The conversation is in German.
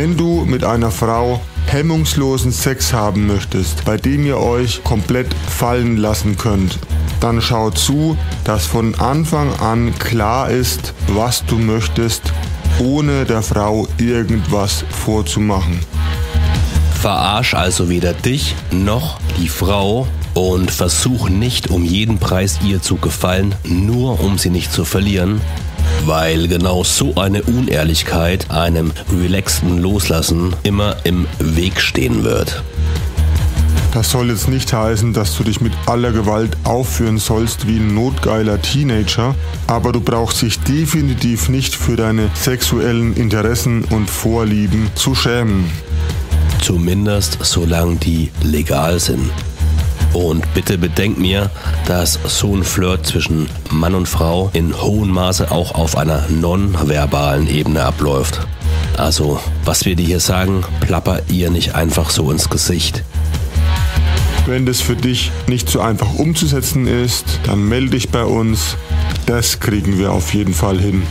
Wenn du mit einer Frau hemmungslosen Sex haben möchtest, bei dem ihr euch komplett fallen lassen könnt, dann schau zu, dass von Anfang an klar ist, was du möchtest, ohne der Frau irgendwas vorzumachen. Verarsch also weder dich noch die Frau und versuch nicht um jeden Preis ihr zu gefallen, nur um sie nicht zu verlieren, weil genau so eine Unehrlichkeit einem relaxten Loslassen immer im Weg stehen wird. Das soll jetzt nicht heißen, dass du dich mit aller Gewalt aufführen sollst wie ein notgeiler Teenager, aber du brauchst dich definitiv nicht für deine sexuellen Interessen und Vorlieben zu schämen. Zumindest solange die legal sind. Und bitte bedenkt mir, dass so ein Flirt zwischen Mann und Frau in hohem Maße auch auf einer nonverbalen Ebene abläuft. Also, was wir dir hier sagen, plapper ihr nicht einfach so ins Gesicht. Wenn das für dich nicht so einfach umzusetzen ist, dann melde dich bei uns. Das kriegen wir auf jeden Fall hin.